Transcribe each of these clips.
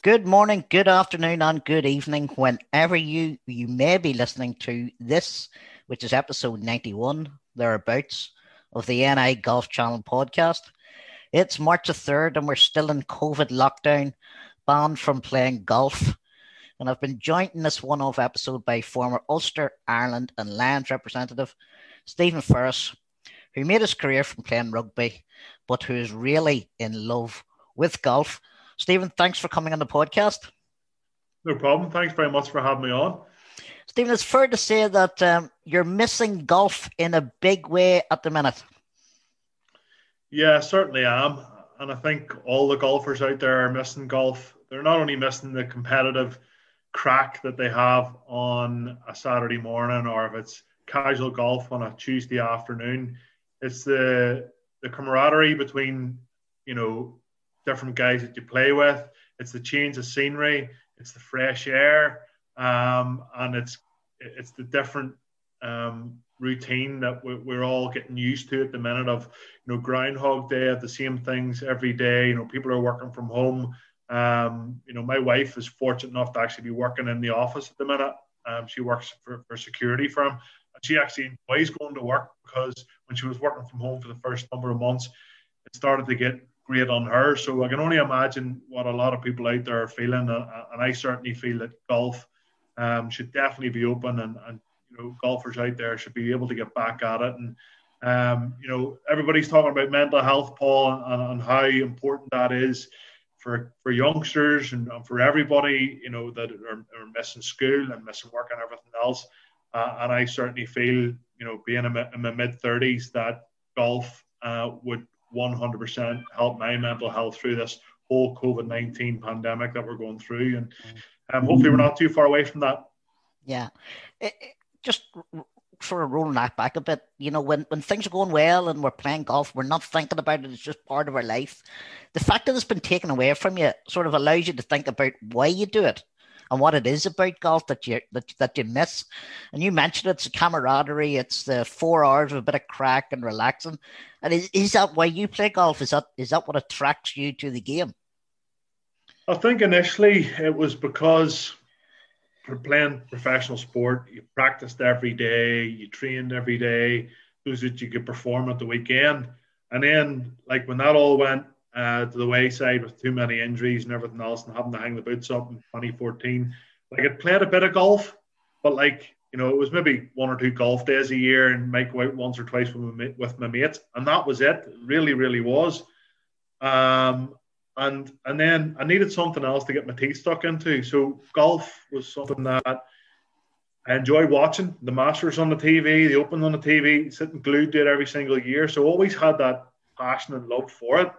Good morning, good afternoon, and good evening, whenever you you may be listening to this, which is episode ninety one thereabouts of the NI Golf Channel podcast. It's March the third, and we're still in COVID lockdown, banned from playing golf. And I've been joined in this one-off episode by former Ulster, Ireland, and Lions representative Stephen Ferris, who made his career from playing rugby, but who is really in love with golf Stephen, thanks for coming on the podcast. No problem. Thanks very much for having me on. Stephen, it's fair to say that um, you're missing golf in a big way at the minute. Yeah, certainly am. And I think all the golfers out there are missing golf. They're not only missing the competitive crack that they have on a Saturday morning or if it's casual golf on a Tuesday afternoon, it's the the camaraderie between, you know, different guys that you play with. It's the change of scenery. It's the fresh air, um, and it's it's the different um, routine that we're all getting used to at the minute of you know groundhog day the same things every day you know people are working from home um, you know my wife is fortunate enough to actually be working in the office at the minute um, she works for, for security firm and she actually enjoys going to work because when she was working from home for the first number of months it started to get great on her. So I can only imagine what a lot of people out there are feeling, and, I certainly feel that golf um, should definitely be open, and, and you know golfers out there should be able to get back at it. And um, you know everybody's talking about mental health, Paul, and, and how important that is for for youngsters and, and for everybody. You know that are, are, missing school and missing work and everything else. Uh, and I certainly feel, you know, being in my, in my mid 30s, that golf uh, would 100% help my mental health through this whole COVID 19 pandemic that we're going through. And um, hopefully, we're not too far away from that. Yeah. It, it, just sort of rolling that back a bit, you know, when, when things are going well and we're playing golf, we're not thinking about it, it's just part of our life. The fact that it's been taken away from you sort of allows you to think about why you do it and what it is about golf that you that, that you miss. And you mentioned it's the camaraderie, it's the four hours of a bit of crack and relaxing. And is, is that why you play golf? Is that is that what attracts you to the game? I think initially it was because for playing professional sport, you practiced every day, you trained every day, those that you could perform at the weekend. And then, like when that all went uh, to the wayside with too many injuries and everything else and having to hang the boots up in 2014. Like I played a bit of golf, but like you know, it was maybe one or two golf days a year and make go out once or twice with my, with my mates, and that was it. it really, really was. Um, and and then I needed something else to get my teeth stuck into. So golf was something that I enjoy watching. The Masters on the TV, the Open on the TV, sitting glued to it every single year. So always had that passion and love for it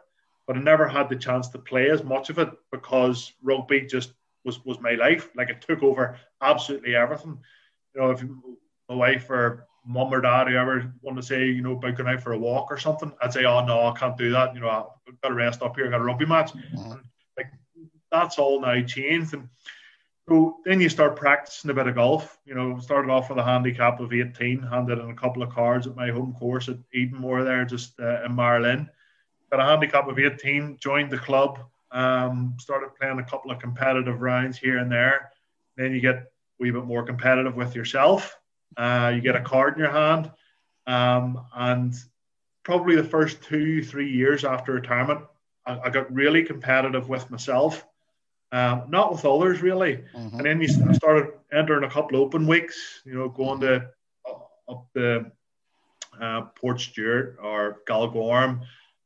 but I never had the chance to play as much of it because rugby just was was my life. Like it took over absolutely everything. You know, if my wife or mum or dad, whoever want to say, you know, about going out for a walk or something, I'd say, oh no, I can't do that. You know, I've got to rest up here. I got a rugby match. Mm-hmm. like that's all now changed. And so then you start practicing a bit of golf. You know, started off with a handicap of 18, handed in a couple of cards at my home course at Edenmore there, just uh, in Magheralin got a handicap of 18, joined the club, um, started playing a couple of competitive rounds here and there. Then you get wee bit more competitive with yourself. Uh, you get a card in your hand. Um, and probably the first two, three years after retirement, I, I got really competitive with myself, um, not with others really. Mm-hmm. And then you started entering a couple open weeks, you know, going to uh, up the uh, Portstewart or Galgorm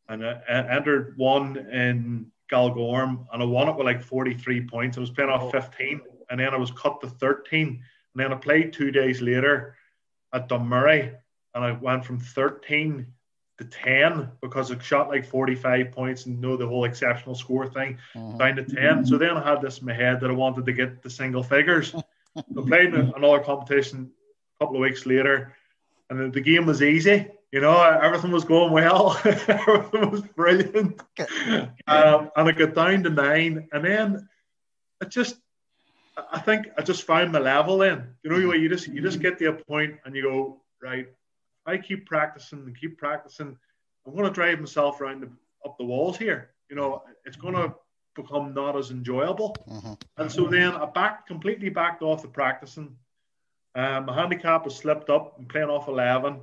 and I entered one in Galgorm and I won it with like 43 points. I was playing off 15 and then I was cut to 13. And then I played two days later at Dunmurry and I went from 13 to 10 because I shot like 45 points and know the whole exceptional score thing mm-hmm. down to 10. So then I had this in my head that I wanted to get the single figures. I played another competition a couple of weeks later and the game was easy you know, everything was going well. everything was brilliant. Um, and I got down to nine. And then it just, I think I just found my level then. You know, you just you just get to a point and you go, right, I keep practicing and keep practicing. I'm going to drive myself around the, up the walls here. You know, it's going to become not as enjoyable. Mhm. And so then I backed completely backed off the practicing. Um, my handicap has slipped up. I'm playing off 11,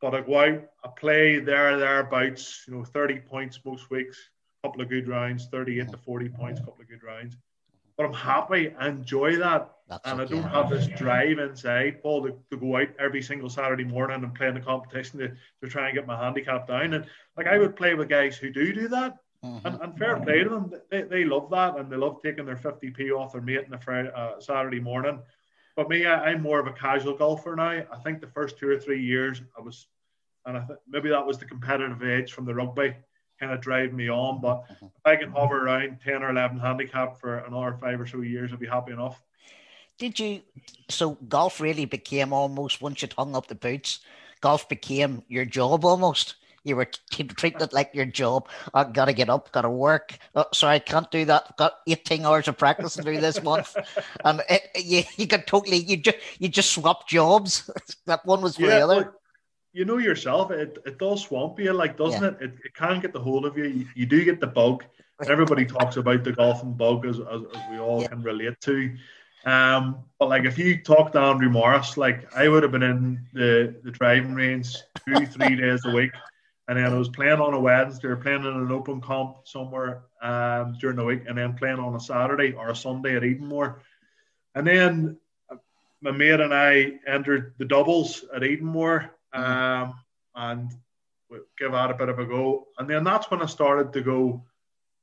but I go out, I play there, thereabouts, you know, 30 points most weeks, a couple of good rounds, 38 to 40 points, a couple of good rounds. But I'm happy, I enjoy that. That's And I don't have this drive inside, Paul, to, to go out every single Saturday morning and play in the competition to, to try and get my handicap down. And like I would play with guys who do do that, Mhm. and, and fair play to them. They, they love that, and they love taking their 50p off their mate on a Friday, uh, Saturday morning. But me, I, I'm more of a casual golfer now. I think the first two or three years I was, and I think maybe that was the competitive edge from the rugby kind of drive me on. But mm-hmm. if I can hover around 10 or 11 handicap for another five or so years, I'll be happy enough. Did you? So golf really became almost once you'd hung up the boots, golf became your job almost. You were t- treating it like your job. I've gotta get up, gotta work. Oh, sorry, I can't do that. Got 18 hours of practice to do this month, and it, you you could totally you just you just swap jobs. that one was for the other. well, you know yourself, it, it does swamp you, like, doesn't it? it? It can get the hold of you. You, you do get the bug. Everybody talks about the golfing bug as, as, as we all Yeah. can relate to. Um, but like if you talk to Andrew Morris, like I would have been in the, the driving range two, three days a week. And then I was playing on a Wednesday or playing in an open comp somewhere um, during the week and then playing on a Saturday or a Sunday at Edenmore. And then my mate and I entered the doubles at Edenmore um, and give that a bit of a go. And then that's when I started to go,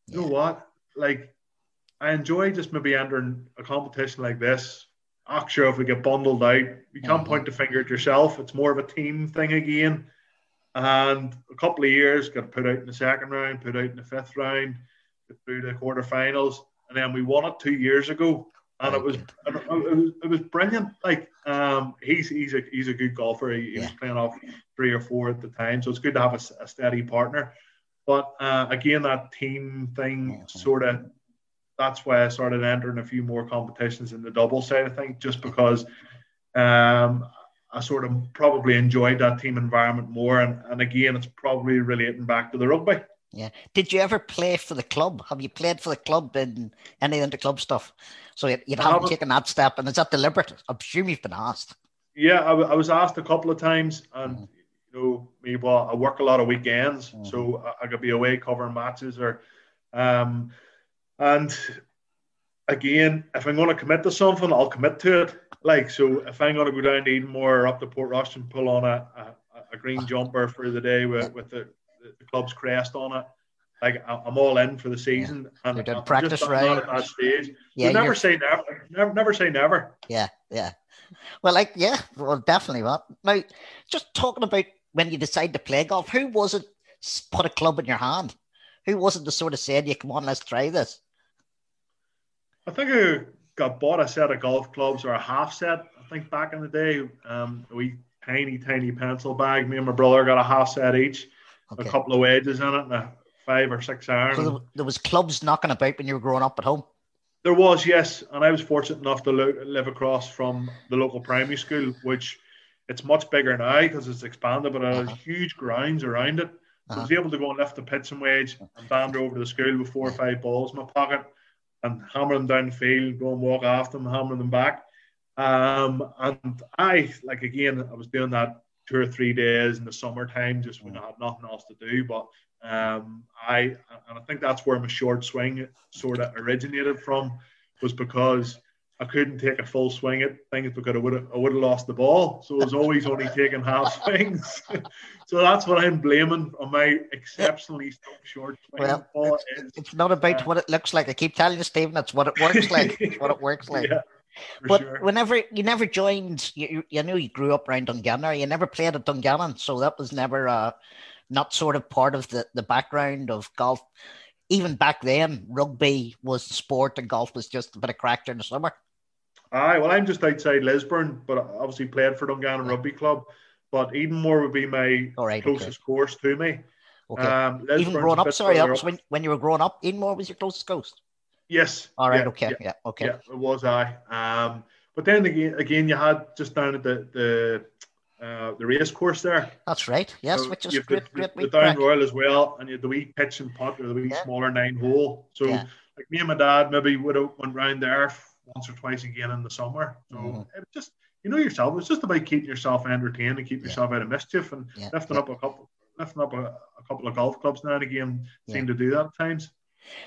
you know what? Like, I enjoy just maybe entering a competition like this. Sure, if we get bundled out, you can't Mhm. point the finger at yourself. It's more of a team thing again. And a couple of years, got put out in the second round, put out in the fifth round, through the quarterfinals, and then we won it two years ago, and it was it was, it was brilliant. Like, um, he's he's a he's a good golfer. He, he was playing off three or four at the time, so it's good to have a steady partner. But uh, again, that team thing Mhm. sort of that's why I started entering a few more competitions in the double side of things, just because um, I sort of probably enjoyed that team environment more. And, and again, it's probably relating back to the rugby. Yeah. Did you ever play for the club? Have you played for the club in any of the club stuff? So you, you haven't haven't. taken that step, and is that deliberate? I presume you've been asked. Yeah, I, w- I was asked a couple of times, and Mhm. you know me, well, I work a lot of weekends, Mhm. so I, I could be away covering matches, or um, and again, if I'm going to commit to something, I'll commit to it. Like so, if I'm going to go down to Edenmore or up to Portrush and pull on a, a, a green jumper for the day with, with the, the club's crest on it, like I'm all in for the season. And You're practice just not at that stage. Yeah, so never you're- say never, never, never say never. Yeah, yeah. Well, like, yeah, well, definitely not. Now, just talking about when you decide to play golf, who was it put a club in your hand? Who was it that sort of said, "You come on, let's try this"? I think I got bought a set of golf clubs or a half set. I think back in the day, um, a wee tiny, tiny pencil bag. Me and my brother got a half set each, Okay. a couple of wedges in it, and a five or six iron. So there, there was clubs knocking about when you were growing up at home. There was, yes, and I was fortunate enough to lo- live across from the local primary school, which it's much bigger now because it's expanded, but it has Uh-huh. huge grounds around it. So I Uh-huh. was able to go and lift the pitch and wedge and dander over to the school with four or five balls in my pocket and hammer them down the field, go and walk after them, hammer them back. Um, and I, like, again, I was doing that two or three days in the summertime just when I had nothing else to do. But um, I, and I think that's where my short swing sort of originated from, was because I couldn't take a full swing at things because I would have I would have lost the ball. So I was always only taking half swings. so that's what I'm blaming on my exceptionally short swing. Well, ball it's, it's not about uh, what it looks like. I keep telling you, Stephen, it's what it works like. It's what it works like. yeah, for But sure. whenever you never joined, you, you know you grew up around Dungannon. You never played at Dungannon, so that was never uh, not sort of part of the, the background of golf. Even back then, rugby was the sport, and golf was just a bit of crack during the summer. Aye, well, I'm just outside Lisburn, but I obviously played for Dungannon Rugby Club. But Edenmore would be my right, okay. closest course to me. Okay. Um, Even growing up, sorry, up. when, when you were growing up. Edenmore was your closest coast. Yes. All right, yeah, okay, yeah. yeah, okay. Yeah, it was I. Um, but then again, again, you had just down at the the uh, the race course there. That's right. Yes, So which is great, the, great the, the Down. Royal as well, and you had the wee pitch and putt or the wee Yeah. smaller nine hole. So Yeah. like me and my dad maybe would have went round there once or twice again in the summer. So mm-hmm. it just you know yourself. It's just about keeping yourself entertained and keep yourself out of mischief and yeah. lifting yeah. up a couple lifting up a, a, couple of golf clubs now and again seem to do that at times.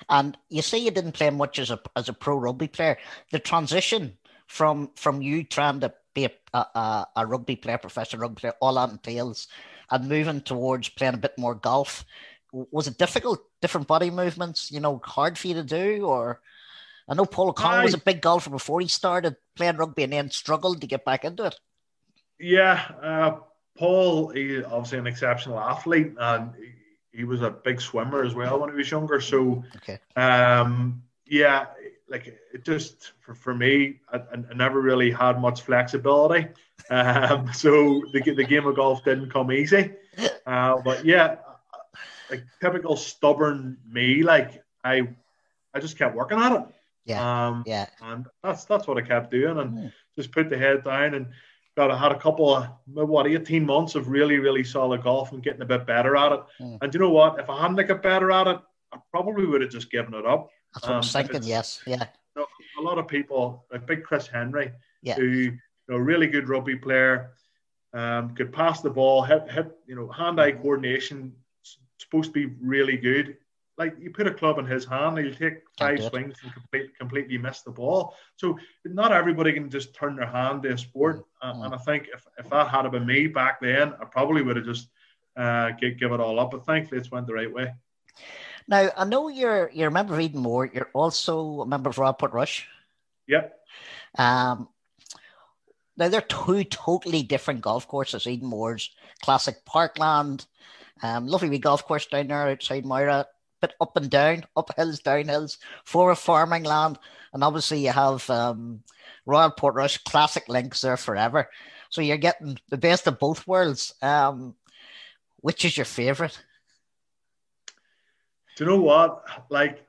And you say you didn't play much as a as a pro rugby player. The transition from from you trying to be a, a, a rugby player, professional rugby player, all that entails, and moving towards playing a bit more golf. Was it difficult? Different body movements, you know, hard for you to do, or I know Paul O'Connor was a big golfer before he started playing rugby and then struggled to get back into it. Yeah, uh, Paul, he obviously an exceptional athlete, and he, was a big swimmer as well when he was younger. So, okay. um, yeah, like it just for, for me, I, I never really had much flexibility. Um, so the the game of golf didn't come easy. Uh, but yeah, like typical stubborn me, like I I just kept working at it. Yeah. Um, yeah. And that's that's what I kept doing, and mm. just put the head down and got I had a couple of what eighteen months of really really solid golf and getting a bit better at it. Mm. And you know what? If I hadn't got better at it, I probably would have just given it up. That's what um, I'm thinking. Yes. Yeah. You know, a lot of people, like big Chris Henry, yeah. who you know, really good rugby player, um, could pass the ball, hit, hit you know, hand-eye coordination, supposed to be really good like you put a club in his hand, he'll take five swings and complete, completely miss the ball. So not everybody can just turn their hand to a sport. Mm-hmm. And I think if, if that had been me back then, I probably would have just uh, give, give it all up. But thankfully, it's went the right way. Now I know you're you're a member of Edenmore. You're also a member of Royal Rush. Yep. Um, now they're two totally different golf courses. Edenmore's classic parkland, um, lovely wee golf course down there outside Moira bit up and down, up hills, down hills, for a farming land. And obviously, you have um, Royal Portrush classic links there forever. So you're getting the best of both worlds. Um, which is your favorite? Do you know what? Like,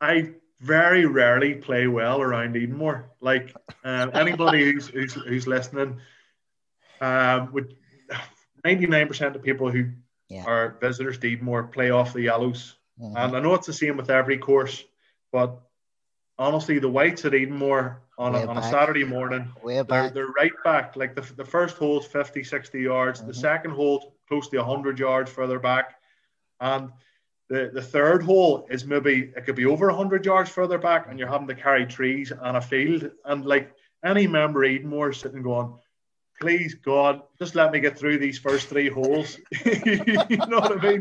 I very rarely play well around Edenmore. Like, uh, anybody who's, who's, who's listening, um, would 99% of people who yeah. our visitors need more play off the yellows. Mm-hmm. And I know it's the same with every course, but honestly, the whites at Edenmore on, a, on a Saturday morning, they're, they're, right back. Like the, the first hole's 50, 60 yards. Mm-hmm. The second hole close to 100 yards further back. And the, the third hole is maybe, it could be over 100 yards further back, and you're having to carry trees and a field. And like any member Edenmore sitting going, please God, just let me get through these first three holes. you know what I mean?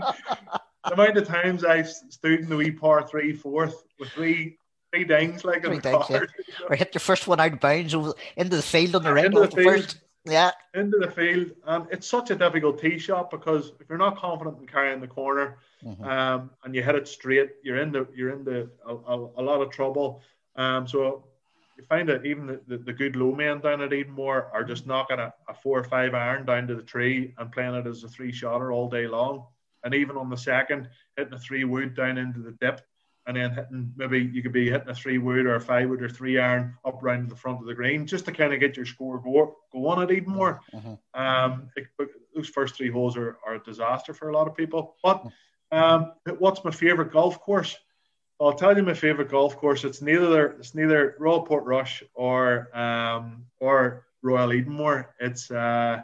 The amount of times I've stood in the wee par three fourth with three three dings like three dings, yeah. or hit your first one out of bounds over into the field on the ring. Into the field, first, yeah, into the field, and it's such a difficult tee shot because if you're not confident in carrying the corner, mm-hmm. um, and you hit it straight, you're in the you're in the a, a, a lot of trouble. Um, so you find that even the, the, the, good low men down at Edenmore are just knocking a, a, four or five iron down to the tree and playing it as a three shotter all day long. And even on the second, hitting a three wood down into the dip and then hitting maybe you could be hitting a three wood or a five wood or three iron up round the front of the green just to kind of get your score go, go on at Edenmore. Mm-hmm. Um, it, those first three holes are, are a disaster for a lot of people. But um, what's my favourite golf course? I'll tell you my favorite golf course. It's neither it's neither Royal Portrush or um, or Royal Edenmore. It's uh,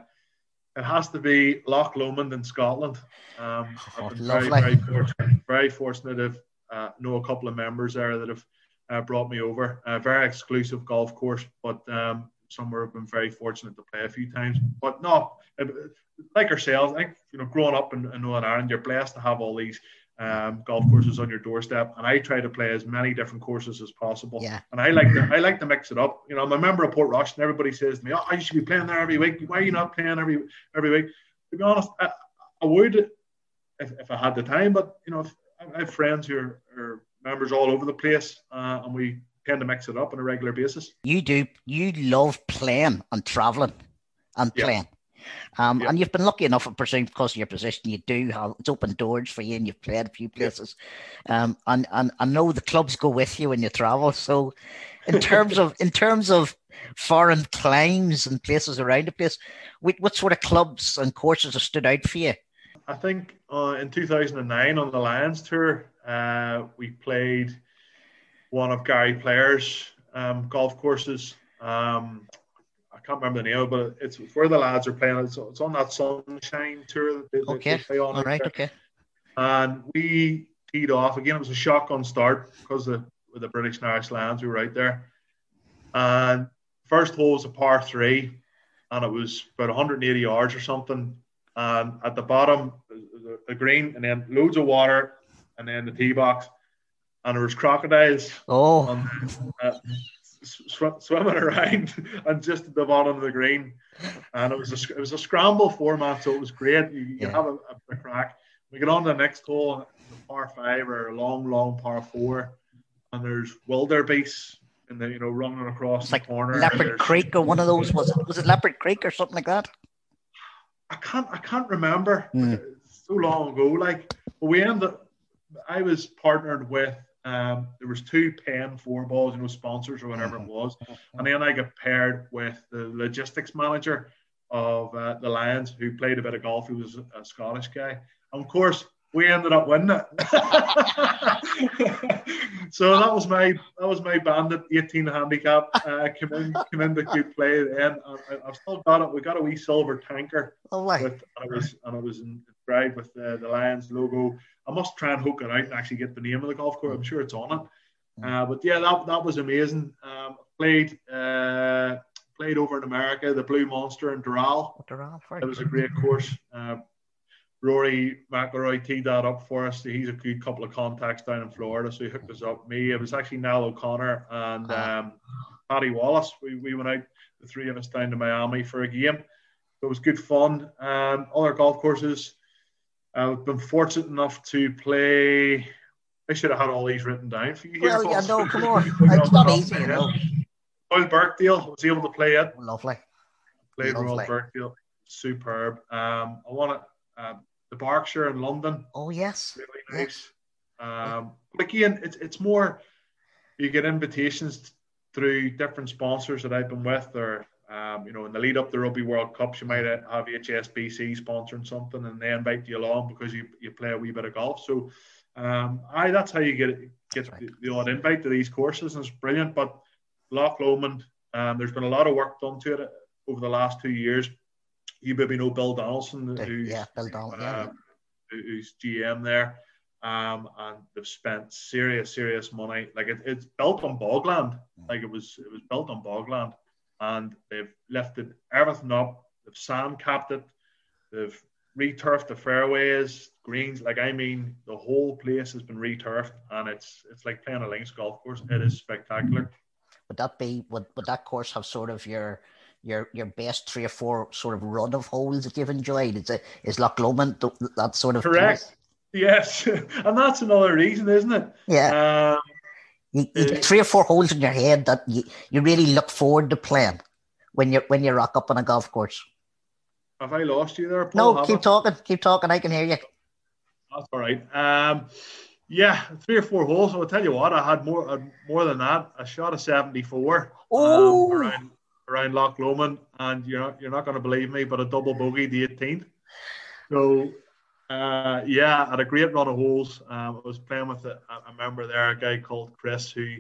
it has to be Loch Lomond in Scotland. Um, I've been very very fortunate, very fortunate to uh, know a couple of members there that have uh, brought me over. A very exclusive golf course, but um, somewhere I've been very fortunate to play a few times. But no, like ourselves, I think you know, growing up in, in Northern Ireland, you're blessed to have all these um, golf courses on your doorstep, and I try to play as many different courses as possible. Yeah. And I like to I like to mix it up. You know, I'm a member of Portrush, and everybody says to me, "Oh, I should be playing there every week. Why are you not playing every every week?" To be honest, I, I would if, if I had the time, but you know, I have friends who are, are members all over the place, uh, and we tend to mix it up on a regular basis. You do. You love playing and traveling and playing. Um, And you've been lucky enough, I presume, because of your position, you do have it's open doors for you, and you've played a few places. Um, and and I know the clubs go with you when you travel. So, in terms of in terms of foreign climes and places around the place, what, what sort of clubs and courses have stood out for you? I think uh, in 2009 on the Lions tour, uh, we played one of Gary Player's um, golf courses. Um, can't remember the name, but it's where the lads are playing. It's, it's on that Sunshine tour. That they, okay. They play on All right. There. Okay. And we teed off again. It was a shotgun start because of with the British and Irish Lions. We were right there. And first hole was a par three, and it was about 180 yards or something. And at the bottom, the green, and then loads of water, and then the tee box, and there was crocodiles. Oh. On, uh, sw- swimming around and just at the bottom of the green, and it was a it was a scramble format, so it was great. You, you yeah. have a, a, crack. We get on the next hole, the par five or a long, long par four, and there's wildebeest and then you know running across it's the like corner. Leopard Creek or one of those was it? Was it Leopard Creek or something like that? I can't I can't remember. Mm. So long ago, like we ended. I was partnered with. Um, there was two Penn four balls, you know, sponsors or whatever it mm-hmm. was, and then I got paired with the logistics manager of uh, the Lions, who played a bit of golf. He was a Scottish guy, and of course we ended up winning it. so that was my that was my bandit 18 handicap. Uh, come in come in the good play then. I, have still got it. We got a wee silver tanker. Oh, with, and it was and it was inscribed with the, the Lions logo. I must try and hook it out and actually get the name of the golf course. I'm sure it's on it. Uh, but yeah, that, that was amazing. Um, played uh, played over in America, the Blue Monster in Doral. Doral, it was a great course. Uh, Rory McIlroy teed that up for us. He's a good couple of contacts down in Florida, so he hooked us up. Me, it was actually Niall O'Connor and ah. um, Paddy Wallace. We, we went out, the three of us, down to Miami for a game. So it was good fun. Um, other golf courses. I've been fortunate enough to play. I should have had all these written down for you. Well, yeah, no, come on. it's not easy, you know. Royal Birkdale was able to play it. Lovely. Played Lovely. Royal Birkdale. Superb. Um, I want to. Um, the Berkshire in London. Oh yes, really nice. Yes. Um, but again, it's it's more you get invitations through different sponsors that I've been with, or um, you know, in the lead up to the Rugby World Cups, you might have HSBC sponsoring something, and they invite you along because you, you play a wee bit of golf. So, um, I that's how you get get the, the odd invite to these courses, and it's brilliant. But Loch Lomond, um, there's been a lot of work done to it over the last two years you maybe know Bill Donaldson, who's, yeah, Bill Donaldson, uh, yeah. who's GM there. Um, and they've spent serious, serious money. Like it, it's built on bogland. Mm. Like it was, it was built on bogland, and they've lifted everything up. They've sand capped it. They've returfed the fairways, greens. Like I mean, the whole place has been returfed, and it's it's like playing a links golf course. It is spectacular. Would that be? Would would that course have sort of your your your best three or four sort of run of holes that you've enjoyed? Is it is Loch Lomond that sort of correct? Place? Yes, and that's another reason, isn't it? Yeah. Um, you, you uh, three or four holes in your head that you, you really look forward to playing when you when you rock up on a golf course. Have I lost you there? Paul? No, keep talking. Keep talking. I can hear you. That's all right. Um, yeah, three or four holes. I'll tell you what, I had more more than that. I shot a seventy-four. Oh, um, around around Loch Lomond, and you're not, you're not going to believe me, but a double bogey the 18th. So, uh, yeah, I had a great run of holes. Um, I was playing with a, a member there, a guy called Chris, who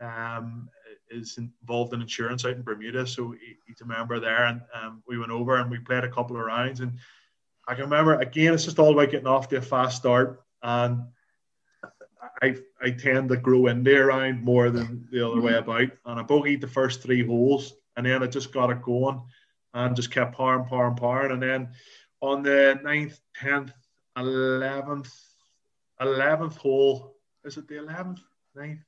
um, is involved in insurance out in Bermuda. So he, he's a member there, and um, we went over and we played a couple of rounds. And I can remember again, it's just all about getting off to a fast start, and I I tend to grow into a round more than the other way about. And I bogeyed the first three holes, and then I just got it going and just kept powering, powering, powering. And then on the 9th, 10th, 11th, 11th hole, is it the 11th, 9th?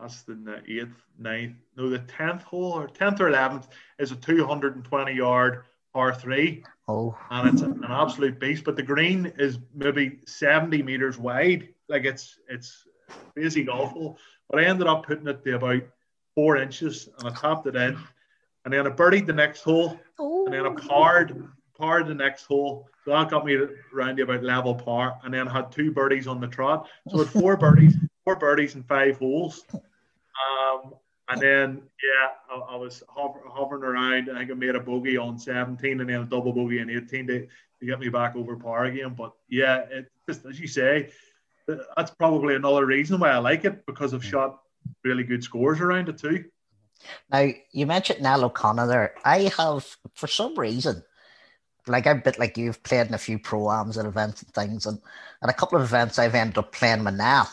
That's the 8th, 9th. No, the 10th hole or 10th or 11th is a 220 yard par three. Oh. And it's an absolute beast. But the green is maybe 70 meters wide. Like it's it's crazy awful. But I ended up putting it to about four inches and I tapped it in. And then I birdied the next hole. Oh. And then I oh. parred, parred the next hole. So that got me around to about level par. And then I had two birdies on the trot. So had four birdies, four birdies in five holes. Um, and then, yeah, I, I was hover, hovering around. I think I made a bogey on 17 and then a double bogey on 18 to, to get me back over par again. But yeah, it just as you say, that's probably another reason why I like it because I've shot really good scores around it too. Now you mentioned Niall O'Connor there. I have, for some reason, like a bit like you've played in a few pro-ams and events and things, and, and a couple of events I've ended up playing with Niall.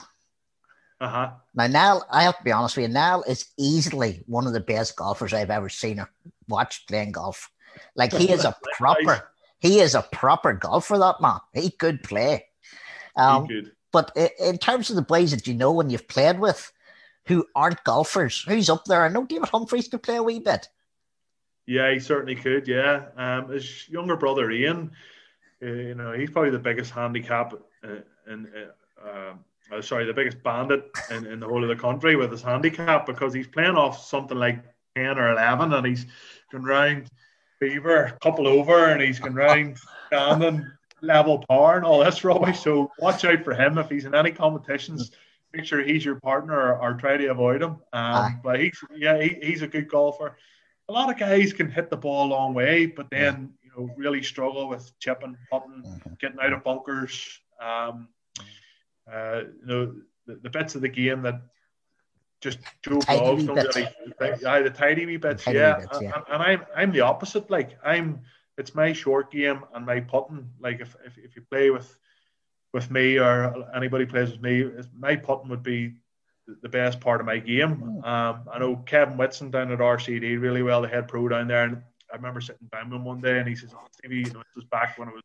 Uh-huh. Now, Niall, I have to be honest with you, Niall is easily one of the best golfers I've ever seen or watched playing golf. Like he is a proper, he is a proper golfer, that man. He could play. Um, but in terms of the boys that you know and you've played with who aren't golfers, who's up there? I know David Humphreys could play a wee bit. Yeah, he certainly could. Yeah, um, his younger brother Ian, uh, you know, he's probably the biggest handicap uh, in. Uh, um, uh, sorry, the biggest bandit in, in the whole of the country with his handicap because he's playing off something like 10 or 11 and he's going round Belvoir, couple over, and he's going round standing level par and all this rubbish. So watch out for him if he's in any competitions. Make sure he's your partner or, or try to avoid him. Um, but he's yeah, he, he's a good golfer. A lot of guys can hit the ball a long way, but then you know really struggle with chipping, putting, mm-hmm. getting out of bunkers. Um, uh, you know the, the, bits of the game that just Joe Bloggs don't really yeah, the tidy wee bits, tidy yeah. Bits, yeah. And, and, I'm I'm the opposite. Like I'm it's my short game and my putting. Like if, if, if you play with with me or anybody plays with me, my putting would be the best part of my game. Hmm. Um, I know Kevin Whitson down at RCD really well, the head pro down there, and I remember sitting down with him one day and he says, "Oh, Stevie, you know, this was back when it was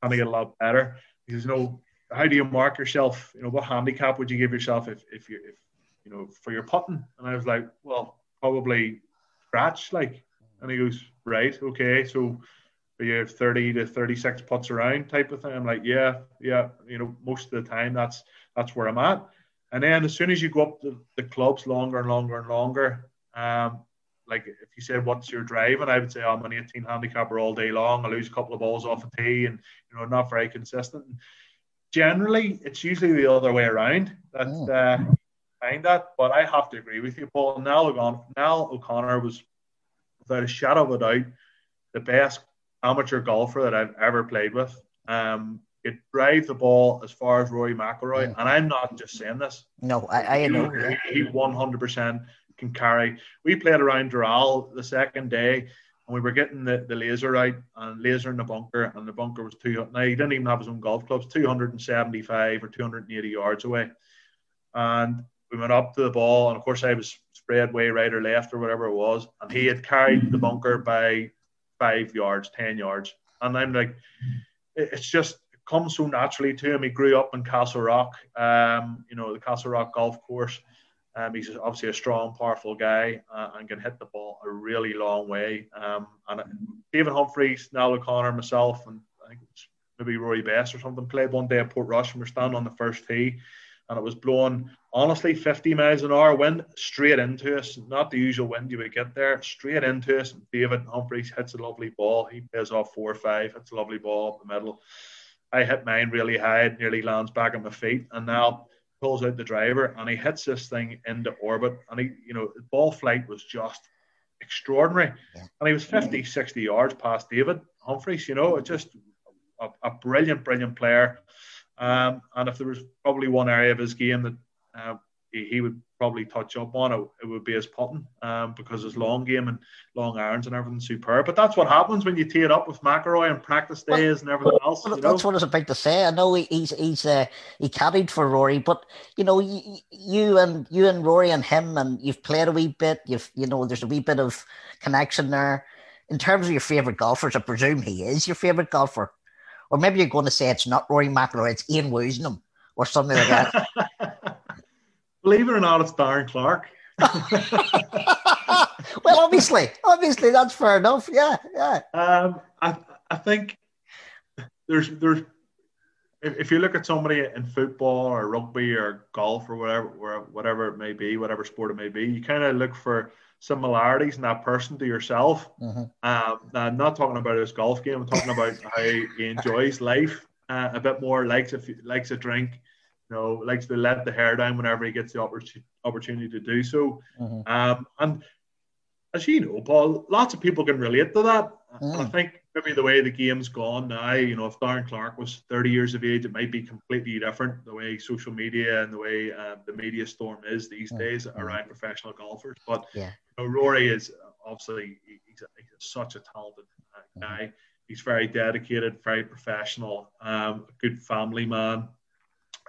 trying to get a lot better." He says, "No, how do you mark yourself? You know, what handicap would you give yourself if, if you if you know for your putting?" And I was like, "Well, probably scratch." Like, and he goes, "Right, okay, so." You have 30 to 36 putts around type of thing. I'm like, yeah, yeah, you know, most of the time that's that's where I'm at. And then as soon as you go up the, the clubs longer and longer and longer, um, like if you said what's your drive, and I would say oh, I'm an 18 handicapper all day long. I lose a couple of balls off a tee, and you know not very consistent generally it's usually the other way around that oh. uh, find that. But I have to agree with you, Paul. Niall O'Connor, Niall O'Connor was without a shadow of a doubt the best amateur golfer that I've ever played with. Um, it drive the ball as far as Rory McIlroy, mm. and I'm not just saying this. No, I, I know. He 100% can carry. We played around Doral the second day, and we were getting the, the laser out and laser in the bunker, and the bunker was two. Now he didn't even have his own golf clubs, 275 or 280 yards away, and we went up to the ball, and of course I was spread way right or left or whatever it was, and he had carried the bunker by five yards, ten yards, and I'm like, it's just comes so naturally to him. He grew up in Castlerock, um, you know, the Castlerock golf course um, he's obviously a strong, powerful guy uh, and can hit the ball a really long way. Um, and uh, David Humphreys, Niall O'Connor, myself, and I think it's maybe Rory Best or something played one day at Port Portrush and we're standing on the first tee and it was blowing honestly 50 miles an hour wind straight into us. Not the usual wind you would get there, straight into us. David Humphreys hits a lovely ball. He plays off four or five, hits a lovely ball up the middle. I hit mine really high, it nearly lands back on my feet. And now pulls out the driver and he hits this thing into orbit. And he, you know, ball flight was just extraordinary. Yeah. And he was 50, 60 yards past David Humphreys, you know, just a, a brilliant, brilliant player. Um, and if there was probably one area of his game that uh, he, he would probably touch up on it, it would be his putting um, because his long game and long irons and everything superb. But that's what happens when you tee it up with McIlroy and practice days and everything else. Well, that's know? what I was about to say. I know he, he's he's uh, he carried for Rory, but you know you, you and you and Rory and him and you've played a wee bit. You've you know there's a wee bit of connection there. In terms of your favorite golfers, I presume he is your favorite golfer, or maybe you're going to say it's not Rory McIlroy, it's Ian Woosnam or something like that. Believe it or not, it's Darren Clarke. well, obviously, obviously that's fair enough. Yeah, yeah. Um, I I think there's there's if, if you look at somebody in football or rugby or golf or whatever whatever it may be, whatever sport it may be, you kind of look for similarities in that person to yourself. Mm-hmm. Um, I'm not talking about his golf game. I'm talking about how he enjoys life uh, a bit more, likes a likes a drink, you know, likes to let the hair down whenever he gets the opportunity to do so. Mm-hmm. Um, and as you know, Paul, lots of people can relate to that. Mm. And I think maybe the way the game's gone now, you know, if Darren Clarke was 30 years of age, it might be completely different. The way social media and the way uh, the media storm is these mm-hmm. days around professional golfers. But yeah. you know, Rory is obviously he's, a, he's such a talented uh, guy. Mm-hmm. He's very dedicated, very professional, um, a good family man.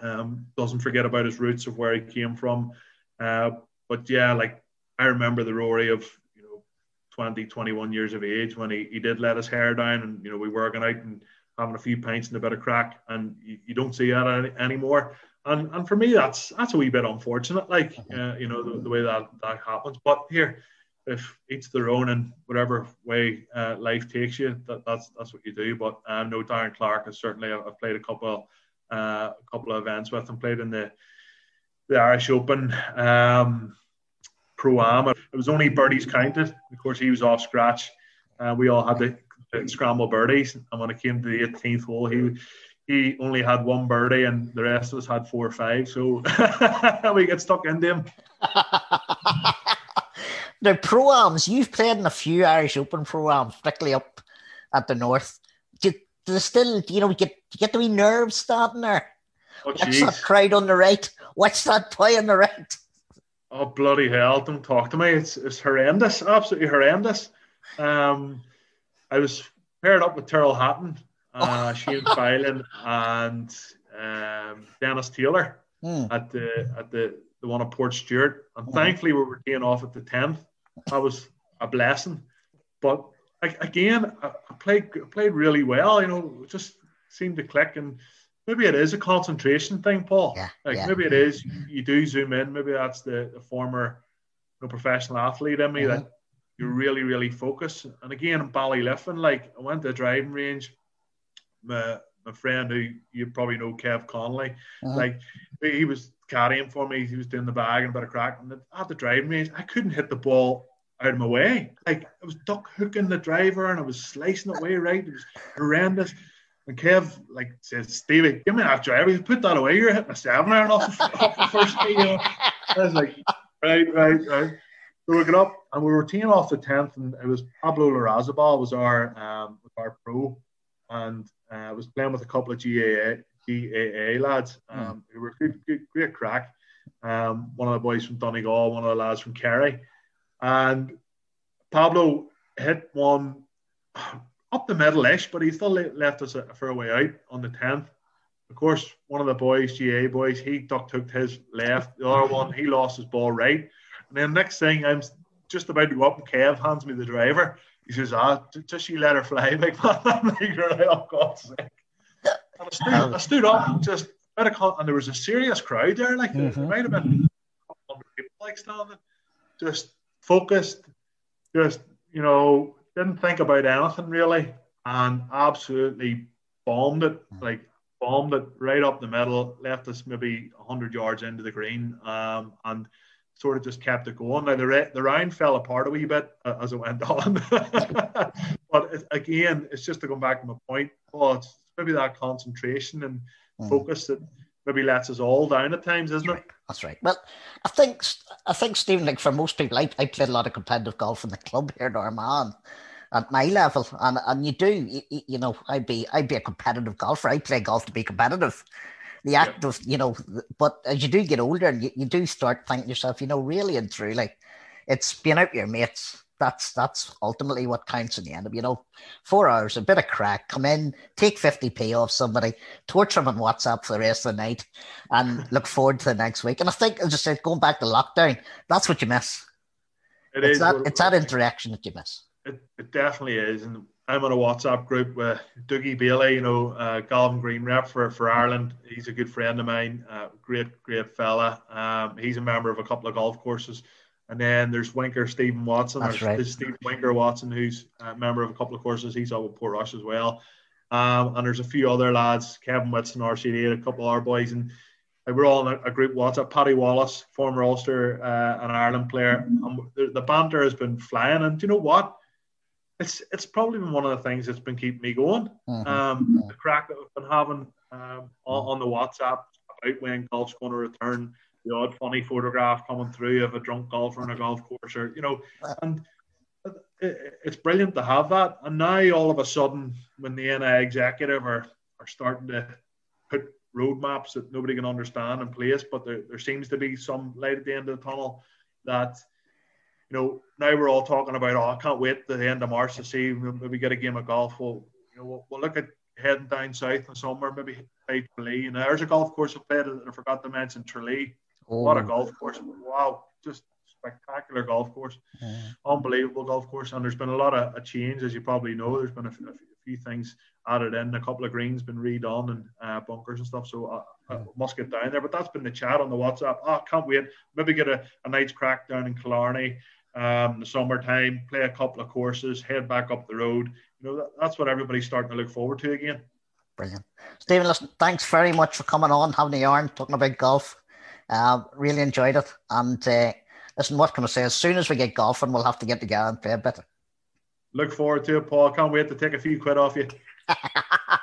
Um, doesn't forget about his roots of where he came from. Uh, but yeah, like I remember the Rory of you know 20, 21 years of age when he, he did let his hair down and, you know, we were going out and having a few pints and a bit of crack and you, you don't see that any, anymore. And, and for me, that's that's a wee bit unfortunate, like, mm-hmm. uh, you know, the, the, way that, that happens. But here, if each their own and whatever way uh, life takes you, that, that's that's what you do. But um, no, Darren Clarke has certainly I've played a couple uh, a couple of events with him. Played in the the Irish Open. Um, pro am. It was only birdies counted. Of course, he was off scratch. Uh, we all had to scramble birdies, and when it came to the 18th hole, he he only had one birdie, and the rest of us had four or five. So we get stuck into him. now, pro ams, you've played in a few Irish Open pro ams, particularly up at the north. Do, do still, you know, get get the wee nerves starting there? Oh, What's that crowd on the right? What's that boy on the right? Oh bloody hell! Don't talk to me. It's it's horrendous, absolutely horrendous. Um, I was paired up with Tyrrell Hatton, uh, Shane Filan, and um, Dennis Taylor mm. at the at the the one at Portstewart, and mm. thankfully we were getting off at the tenth. That was a blessing. But again, I, played played really well. You know, just seemed to click and maybe it is a concentration thing, Paul. Yeah, like yeah. maybe it is. You do zoom in. Maybe that's the, the former you know, professional athlete in me mm-hmm. that you really, really focus. And again, in Ballyliffin, like I went to a driving range. My my friend who you probably know, Kev Connolly, mm-hmm. like he was carrying for me. He was doing the bag and a bit of crack. And at the driving range, I couldn't hit the ball out of my way. Like I was duck hooking the driver and I was slicing it way right. It was horrendous. And Kev like says, Stevie, give me that driver. You put that away. You're hitting a seven iron off, off the first tee. You know? I was like, right, right, right. So we got up and we were teeing off the tenth, and it was Pablo Larrazabal was our um, was our pro, and uh, was playing with a couple of GAA GAA lads um, mm. who were good, good, great crack. Um, one of the boys from Donegal, one of the lads from Kerry, and Pablo hit one up the middle-ish, but he still left us a, fair way out on the 10th. Of course, one of the boys, GA boys, he duck took his left. The other one, he lost his ball right. And then next thing, I'm just about to go up, and Kev hands me the driver. He says, "Ah, just she let her fly, big man." I'm like, "Oh God's sake!" And I stood, I stood up, just and there was a serious crowd there. Like mm-hmm. there might have been hundred people like standing, just focused, just you know, didn't think about anything really, and absolutely bombed it, hmm. like bombed it right up the middle, left us maybe 100 yards into the green, um, and sort of just kept it going. Now the the round fell apart a wee bit uh, as it went on, but it, again, it's just to come back to my point. Oh, it's maybe that concentration and mm. focus that maybe lets us all down at times, isn't it? That's right. Well, I think I think Stephen, like for most people, I, I played a lot of competitive golf in the club here in Armagh at my level, and and you do, you, you, know, I'd be I'd be a competitive golfer. I play golf to be competitive. The act yeah. of you know, but as you do get older, you, you do start thinking yourself, you know, really and truly, it's being out with your mates. That's that's ultimately what counts in the end. You know, four hours, a bit of crack, come in, take fifty p off somebody, torture them on WhatsApp for the rest of the night, and look forward to the next week. And I think, as I said, going back to lockdown, that's what you miss. It it's is. that it's that interaction that you miss. It, it definitely is. And I'm on a WhatsApp group with Dougie Bailey, you know, uh, Galvin Green rep for, for Ireland. He's a good friend of mine, uh, great, great fella. Um, he's a member of a couple of golf courses. And then there's Winker Stephen Watson. That's right. There's Steve Winker Watson, who's a member of a couple of courses. He's up with Port Portrush as well. Um, and there's a few other lads, Kevin Whitson, RCD, a couple of our boys. And we're all in a, group WhatsApp. Paddy Wallace, former Ulster uh, and Ireland player. And the, the banter has been flying. And do you know what? it's it's probably been one of the things that's been keeping me going. Mm-hmm. Um, the crack that we've been having um, on, on, the WhatsApp about when golf's going to return, the odd funny photograph coming through of a drunk golfer on a golf course, or you know, and it's brilliant to have that. And now all of a sudden, when the NI executive are, are starting to put roadmaps that nobody can understand in place, but there, there seems to be some light at the end of the tunnel that, you know, now we're all talking about, oh, I can't wait to the end of March to see maybe get a game of golf. Well, you know, we'll, we'll look at heading down south in the summer, maybe play Tralee. And there's a golf course I played that I forgot to mention Tralee. Oh. What a golf course. Wow. Just spectacular golf course, unbelievable golf course. And there's been a lot of a change, as you probably know. There's been a, a few things added in, a couple of greens been redone and uh, bunkers and stuff. So I, I, must get down there. But that's been the chat on the WhatsApp. Oh, can't wait. Maybe get a, a night's crack down in Killarney. Um, the summertime, play a couple of courses, head back up the road. You know, that, that's what everybody's starting to look forward to again. Brilliant. Stephen, listen, thanks very much for coming on, having a yarn, talking about golf. Uh, really enjoyed it. And uh, listen, what can I say? As soon as we get golfing, we'll have to get together and play a bit. Look forward to it, Paul. Can't wait to take a few quid off you.